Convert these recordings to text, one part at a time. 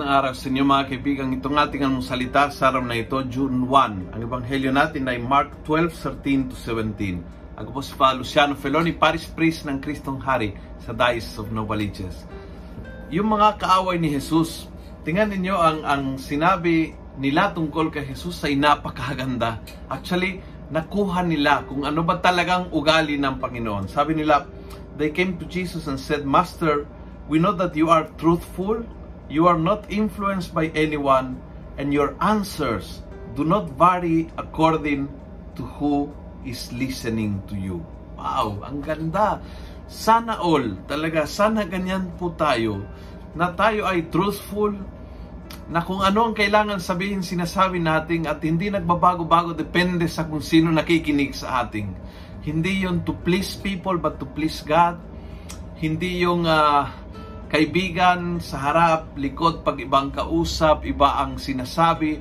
araw sa inyo mga kaibigan. Itong ating salita sa araw na ito, June 1. Ang ebanghelyo natin ay Mark 12:13 to 17. Ako po si Father Luciano Feloni, Paris Priest ng Kristong Hari sa Diocese of Novaliches. Yung mga kaaway ni Jesus, tingnan ninyo ang, ang sinabi nila tungkol kay Jesus ay napakaganda. Actually, nakuha nila kung ano ba talagang ugali ng Panginoon. Sabi nila, they came to Jesus and said, Master, we know that you are truthful, you are not influenced by anyone, and your answers do not vary according to who is listening to you. Wow, ang ganda. Sana all, talaga, sana ganyan po tayo, na tayo ay truthful, na kung ano ang kailangan sabihin, sinasabi natin at hindi nagbabago-bago depende sa kung sino nakikinig sa ating. Hindi yung to please people but to please God. Hindi yung uh, kaibigan sa harap, likod, pag ibang kausap, iba ang sinasabi.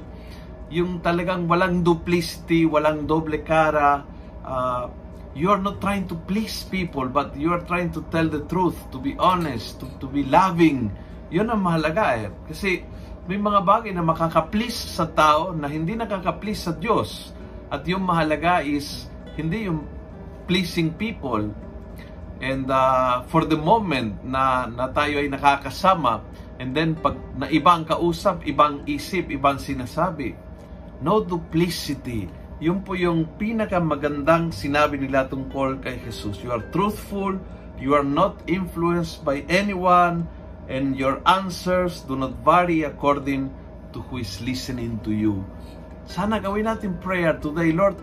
Yung talagang walang duplicity, walang doble cara. Uh, you are not trying to please people but you are trying to tell the truth, to be honest, to, to be loving. Yun ang mahalaga eh. Kasi may mga bagay na makaka-please sa tao na hindi nakaka-please sa Diyos. At yung mahalaga is hindi yung pleasing people. And uh, for the moment na, na tayo ay nakakasama, and then pag na ibang kausap, ibang isip, ibang sinasabi, no duplicity. Yun po yung pinakamagandang sinabi nila tungkol kay Jesus. You are truthful, you are not influenced by anyone, and your answers do not vary according to who is listening to you. Sana gawin natin prayer today, Lord.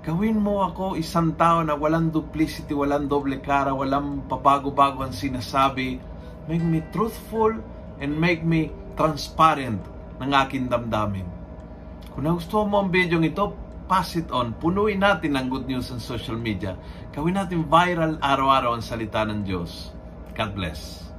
Gawin mo ako isang tao na walang duplicity, walang doble cara, walang pabago-bago ang sinasabi. Make me truthful and make me transparent ng aking damdamin. Kung nagustuhan mo ang video ito, pass it on. Punuin natin ang good news sa social media. Gawin natin viral araw-araw ang salita ng Diyos. God bless.